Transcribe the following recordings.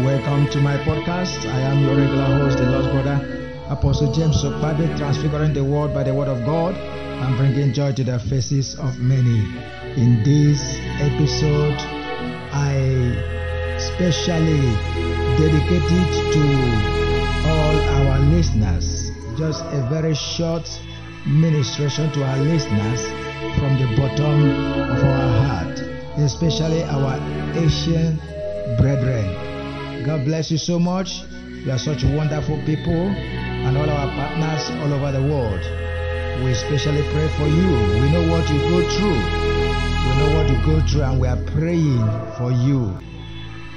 to my podcast. I am your regular host, the Lord's brother, Apostle James Okpabe, transfiguring the world by the word of God and bringing joy to the faces of many. In this episode, I specially dedicate it to all our listeners. Just a very short ministration to our listeners from the bottom of our heart, especially our Asian brethren. God bless you so much. You are such wonderful people and all our partners all over the world. We especially pray for you. We know what you go through. We know what you go through and we are praying for you.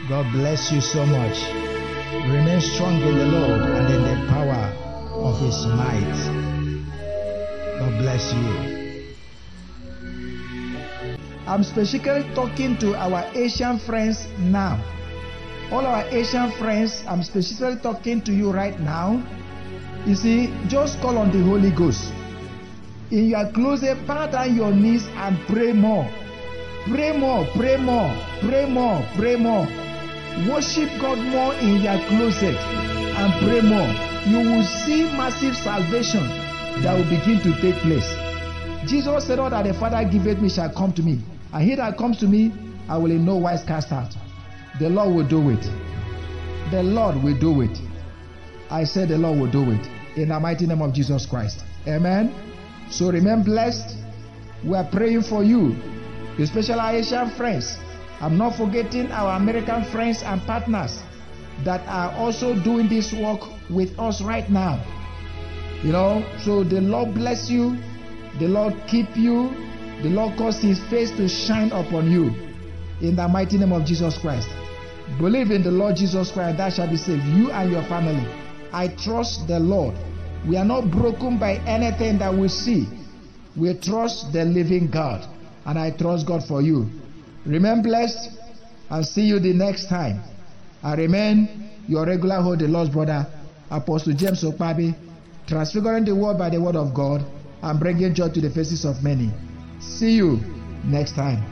God bless you so much. Remain strong in the Lord and in the power of His might. God bless you. I'm specifically talking to our Asian friends now. All our Asian friends, I'm specifically talking to you right now. You see, just call on the Holy Ghost. In your closet, bow down your knees and pray more. Pray more, pray more, pray more, pray more. Worship God more in your closet and pray more. You will see massive salvation that will begin to take place. Jesus said, All that the Father giveth me shall come to me. And he that comes to me, I will in no wise cast out. The Lord will do it. The Lord will do it. I said the Lord will do it. In the mighty name of Jesus Christ. Amen. So remain blessed. We are praying for you, especially our Asian friends. I'm not forgetting our American friends and partners that are also doing this work with us right now. You know, so the Lord bless you, the Lord keep you, the Lord cause his face to shine upon you in the mighty name of Jesus Christ. Believe in the Lord Jesus Christ, that shall be saved, you and your family. I trust the Lord. We are not broken by anything that we see. We trust the living God, and I trust God for you. Remain blessed and see you the next time. I remain your regular host, the Lord's brother, Apostle James Okpabi, transfiguring the world by the word of God and bringing joy to the faces of many. See you next time.